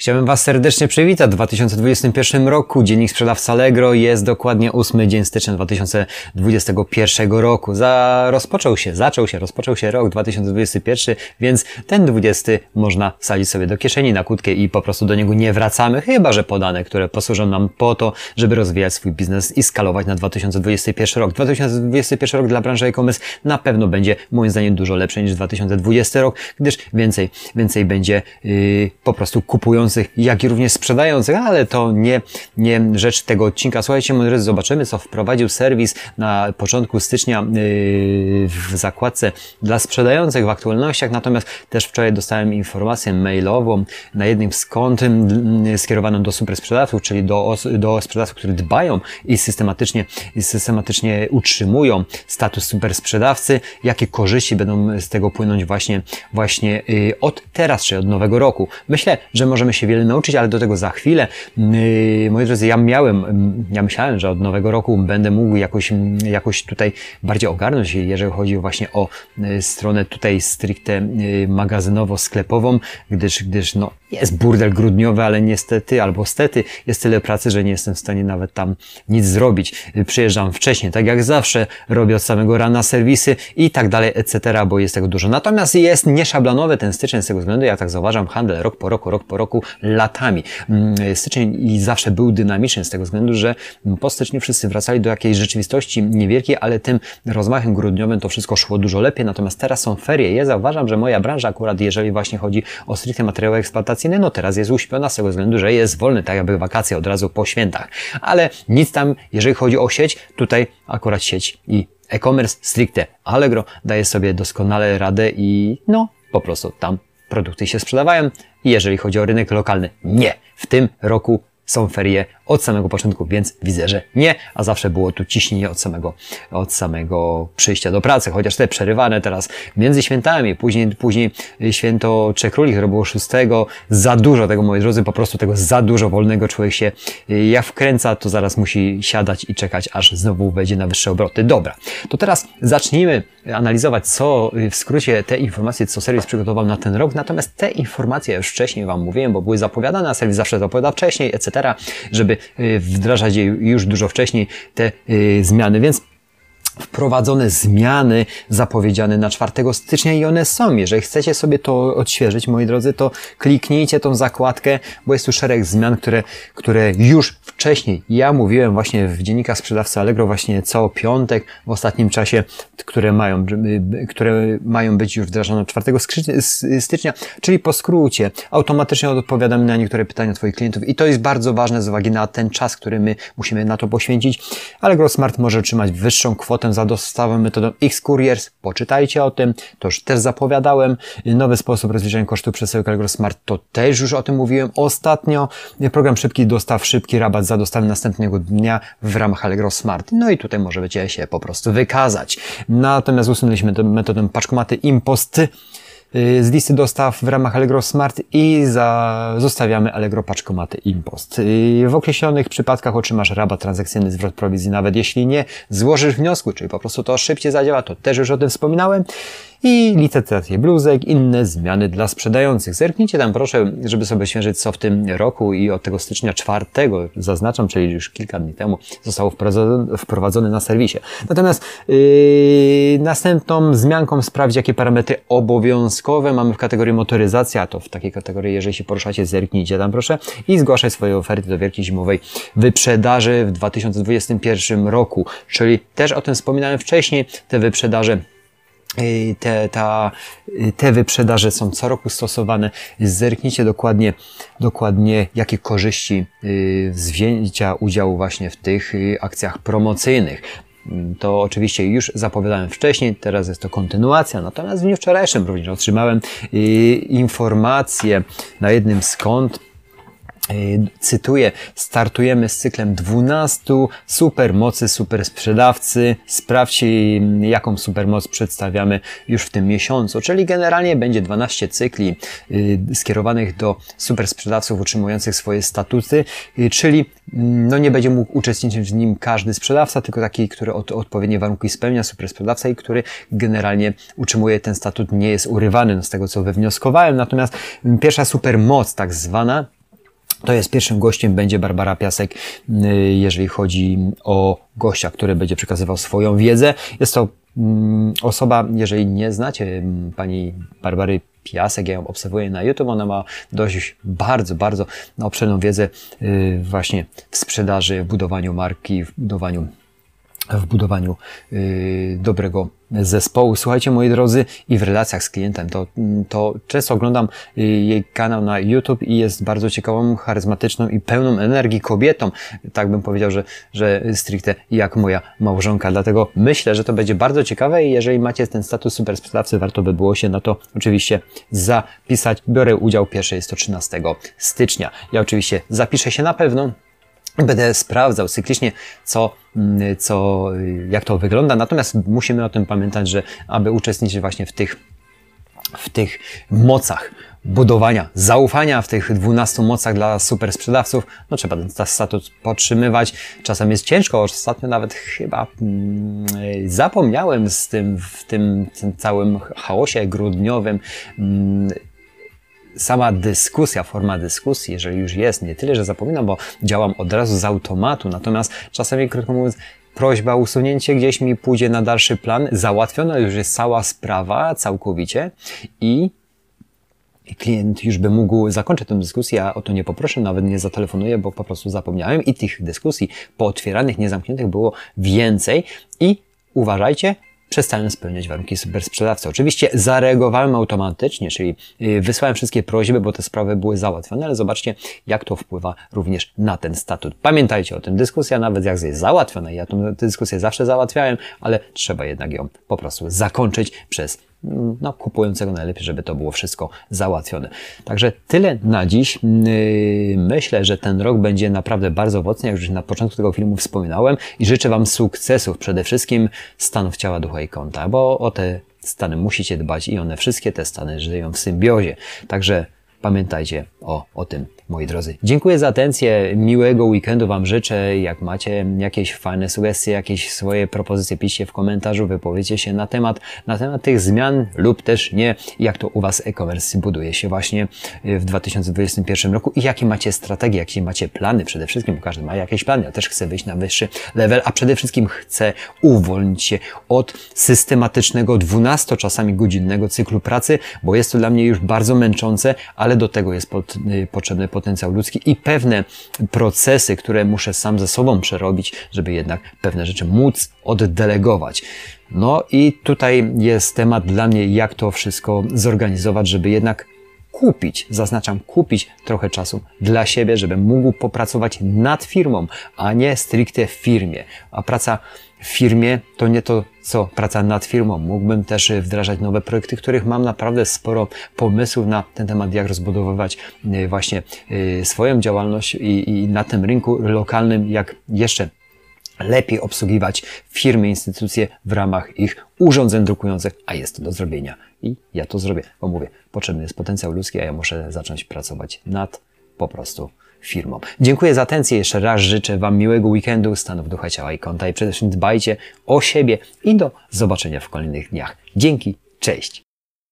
Chciałbym Was serdecznie przywitać w 2021 roku. Dziennik sprzedawca Allegro jest dokładnie 8 dzień stycznia 2021 roku. Za, rozpoczął się, zaczął się, rozpoczął się rok 2021, więc ten 20 można wsadzić sobie do kieszeni na kłódkę i po prostu do niego nie wracamy, chyba że podane, które posłużą nam po to, żeby rozwijać swój biznes i skalować na 2021 rok. 2021 rok dla branży e-commerce na pewno będzie moim zdaniem dużo lepszy niż 2020 rok, gdyż więcej, więcej będzie yy, po prostu kupując kupujących, jak i również sprzedających, ale to nie, nie rzecz tego odcinka. Słuchajcie, moi drodzy, zobaczymy, co wprowadził serwis na początku stycznia yy, w zakładce dla sprzedających w aktualnościach. Natomiast też wczoraj dostałem informację mailową na jednym z kont skierowaną do super sprzedawców, czyli do, do sprzedawców, którzy dbają i systematycznie, i systematycznie utrzymują status super sprzedawcy, jakie korzyści będą z tego płynąć właśnie, właśnie yy, od teraz, czy od nowego roku. Myślę, że możemy się się wiele nauczyć, ale do tego za chwilę. Yy, moi drodzy, ja miałem, mm, ja myślałem, że od nowego roku będę mógł jakoś, mm, jakoś tutaj bardziej ogarnąć, jeżeli chodzi właśnie o yy, stronę tutaj stricte yy, magazynowo-sklepową, gdyż, gdyż no, jest burdel grudniowy, ale niestety albo stety jest tyle pracy, że nie jestem w stanie nawet tam nic zrobić. Przyjeżdżam wcześniej, tak jak zawsze, robię od samego rana serwisy i tak dalej, etc., bo jest tego dużo. Natomiast jest nieszablonowy ten styczeń z tego względu, ja tak zauważam, handel rok po roku, rok po roku latami. Mm, styczeń i zawsze był dynamiczny z tego względu, że po styczniu wszyscy wracali do jakiejś rzeczywistości niewielkiej, ale tym rozmachem grudniowym to wszystko szło dużo lepiej, natomiast teraz są ferie. Ja zauważam, że moja branża akurat, jeżeli właśnie chodzi o stricte materiały eksploatacyjne, no teraz jest uśpiona z tego względu, że jest wolny, tak jakby wakacje od razu po świętach. Ale nic tam, jeżeli chodzi o sieć, tutaj akurat sieć i e-commerce stricte Allegro daje sobie doskonale radę i no, po prostu tam produkty się sprzedawają. I jeżeli chodzi o rynek lokalny, nie. W tym roku są ferie od samego początku, więc widzę, że nie, a zawsze było tu ciśnienie od samego, od samego przyjścia do pracy, chociaż te przerywane teraz między świętami, później, później święto Trzech Króli, które było za dużo tego, moi drodzy, po prostu tego za dużo wolnego człowiek się jak wkręca, to zaraz musi siadać i czekać, aż znowu wejdzie na wyższe obroty. Dobra, to teraz zacznijmy analizować, co w skrócie te informacje, co serwis przygotował na ten rok, natomiast te informacje już wcześniej Wam mówiłem, bo były zapowiadane, a serwis zawsze zapowiada wcześniej, etc., żeby wdrażać je już dużo wcześniej, te y, zmiany, więc wprowadzone zmiany zapowiedziane na 4 stycznia i one są. Jeżeli chcecie sobie to odświeżyć, moi drodzy, to kliknijcie tą zakładkę, bo jest tu szereg zmian, które, które już wcześniej ja mówiłem właśnie w dziennikach sprzedawcy Allegro właśnie co piątek w ostatnim czasie, które mają, które mają być już wdrażane 4 stycznia, czyli po skrócie automatycznie odpowiadamy na niektóre pytania Twoich klientów i to jest bardzo ważne z uwagi na ten czas, który my musimy na to poświęcić. Allegro Smart może otrzymać wyższą kwotę za dostawę metodą X-Couriers. Poczytajcie o tym, to już też zapowiadałem. Nowy sposób rozliczenia kosztów przesyłek Allegro Smart, to też już o tym mówiłem ostatnio. Program szybki dostaw, szybki rabat za dostawę następnego dnia w ramach Allegro Smart. No i tutaj możecie się po prostu wykazać. Natomiast usunęliśmy metodę paczkomaty Impost z listy dostaw w ramach Allegro Smart i za, zostawiamy Allegro paczkomaty Impost. Y, w określonych przypadkach otrzymasz rabat transakcyjny, zwrot prowizji, nawet jeśli nie złożysz wniosku, czyli po prostu to szybciej zadziała, to też już o tym wspominałem i licytacje bluzek, inne zmiany dla sprzedających. Zerknijcie tam proszę, żeby sobie świeżyć co w tym roku i od tego stycznia czwartego, zaznaczam, czyli już kilka dni temu, zostało wprowadzone na serwisie. Natomiast yy, następną zmianką sprawdź, jakie parametry obowiązkowe mamy w kategorii motoryzacja, to w takiej kategorii, jeżeli się poruszacie, zerknijcie tam proszę i zgłaszaj swoje oferty do wielkiej zimowej wyprzedaży w 2021 roku, czyli też o tym wspominałem wcześniej, te wyprzedaże te, ta, te wyprzedaże są co roku stosowane. Zerknijcie dokładnie, dokładnie jakie korzyści y, z wzięcia udziału właśnie w tych y, akcjach promocyjnych. To oczywiście już zapowiadałem wcześniej, teraz jest to kontynuacja, natomiast w dniu wczorajszym również otrzymałem y, informację na jednym z kont, cytuję, startujemy z cyklem 12 supermocy super sprzedawcy. Sprawdźcie, jaką supermoc przedstawiamy już w tym miesiącu. Czyli generalnie będzie 12 cykli e, skierowanych do super sprzedawców utrzymujących swoje statuty, e, czyli no nie będzie mógł uczestniczyć w nim każdy sprzedawca, tylko taki, który od, odpowiednie warunki spełnia, super sprzedawca i który generalnie utrzymuje ten statut, nie jest urywany no z tego, co wywnioskowałem. Natomiast pierwsza supermoc, tak zwana, to jest pierwszym gościem będzie Barbara Piasek, y, jeżeli chodzi o gościa, który będzie przekazywał swoją wiedzę. Jest to mm, osoba, jeżeli nie znacie mm, pani Barbary Piasek, ja ją obserwuję na YouTube, ona ma dość bardzo, bardzo obszerną wiedzę y, właśnie w sprzedaży, w budowaniu marki, w budowaniu w budowaniu y, dobrego zespołu. Słuchajcie, moi drodzy, i w relacjach z klientem, to, to często oglądam y, jej kanał na YouTube i jest bardzo ciekawą, charyzmatyczną i pełną energii kobietą. Tak bym powiedział, że, że stricte jak moja małżonka. Dlatego myślę, że to będzie bardzo ciekawe i jeżeli macie ten status super sprzedawcy, warto by było się na to oczywiście zapisać. Biorę udział pierwszy jest to 13 stycznia. Ja oczywiście zapiszę się na pewno. Będę sprawdzał cyklicznie, co, mm, co, jak to wygląda. Natomiast musimy o tym pamiętać, że aby uczestniczyć właśnie w tych, w tych mocach budowania zaufania, w tych 12 mocach dla super sprzedawców, no trzeba ten status podtrzymywać. Czasem jest ciężko, ostatnio nawet chyba mm, zapomniałem z tym, w tym, tym całym chaosie grudniowym mm, sama dyskusja, forma dyskusji, jeżeli już jest, nie tyle, że zapominam, bo działam od razu z automatu, natomiast czasami, krótko mówiąc, prośba o usunięcie gdzieś mi pójdzie na dalszy plan, załatwiona już jest cała sprawa całkowicie i klient już by mógł zakończyć tę dyskusję, ja o to nie poproszę, nawet nie zatelefonuję, bo po prostu zapomniałem i tych dyskusji pootwieranych, niezamkniętych było więcej. I uważajcie, przestałem spełniać warunki super sprzedawcy. Oczywiście zareagowałem automatycznie, czyli y, wysłałem wszystkie prośby, bo te sprawy były załatwione, ale zobaczcie, jak to wpływa również na ten statut. Pamiętajcie o tym, dyskusja nawet jak jest załatwiona, ja tę dyskusję zawsze załatwiałem, ale trzeba jednak ją po prostu zakończyć przez no, kupującego najlepiej, żeby to było wszystko załatwione. Także tyle na dziś. Yy, myślę, że ten rok będzie naprawdę bardzo owocny, jak już na początku tego filmu wspominałem i życzę Wam sukcesów, przede wszystkim stanów ciała, ducha i konta, bo o te stany musicie dbać i one wszystkie te stany żyją w symbiozie. Także pamiętajcie o, o tym moi drodzy. Dziękuję za atencję, miłego weekendu Wam życzę. Jak macie jakieś fajne sugestie, jakieś swoje propozycje, piszcie w komentarzu, wypowiedzcie się na temat, na temat tych zmian lub też nie, jak to u Was e-commerce buduje się właśnie w 2021 roku i jakie macie strategie, jakie macie plany przede wszystkim, bo każdy ma jakieś plany. Ja też chcę wyjść na wyższy level, a przede wszystkim chcę uwolnić się od systematycznego 12 czasami godzinnego cyklu pracy, bo jest to dla mnie już bardzo męczące, ale do tego jest pod, y, potrzebny potencjał ludzki i pewne procesy, które muszę sam ze sobą przerobić, żeby jednak pewne rzeczy móc oddelegować. No i tutaj jest temat dla mnie, jak to wszystko zorganizować, żeby jednak kupić, zaznaczam kupić trochę czasu dla siebie, żebym mógł popracować nad firmą, a nie stricte w firmie. A praca w firmie to nie to, co praca nad firmą. Mógłbym też wdrażać nowe projekty, których mam naprawdę sporo pomysłów na ten temat, jak rozbudowywać y, właśnie y, swoją działalność i, i na tym rynku lokalnym, jak jeszcze lepiej obsługiwać firmy, instytucje w ramach ich urządzeń drukujących, a jest to do zrobienia. I ja to zrobię, bo mówię, potrzebny jest potencjał ludzki, a ja muszę zacząć pracować nad po prostu firmą. Dziękuję za atencję. Jeszcze raz życzę Wam miłego weekendu, stanów ducha, ciała i konta i przede wszystkim dbajcie o siebie i do zobaczenia w kolejnych dniach. Dzięki, cześć!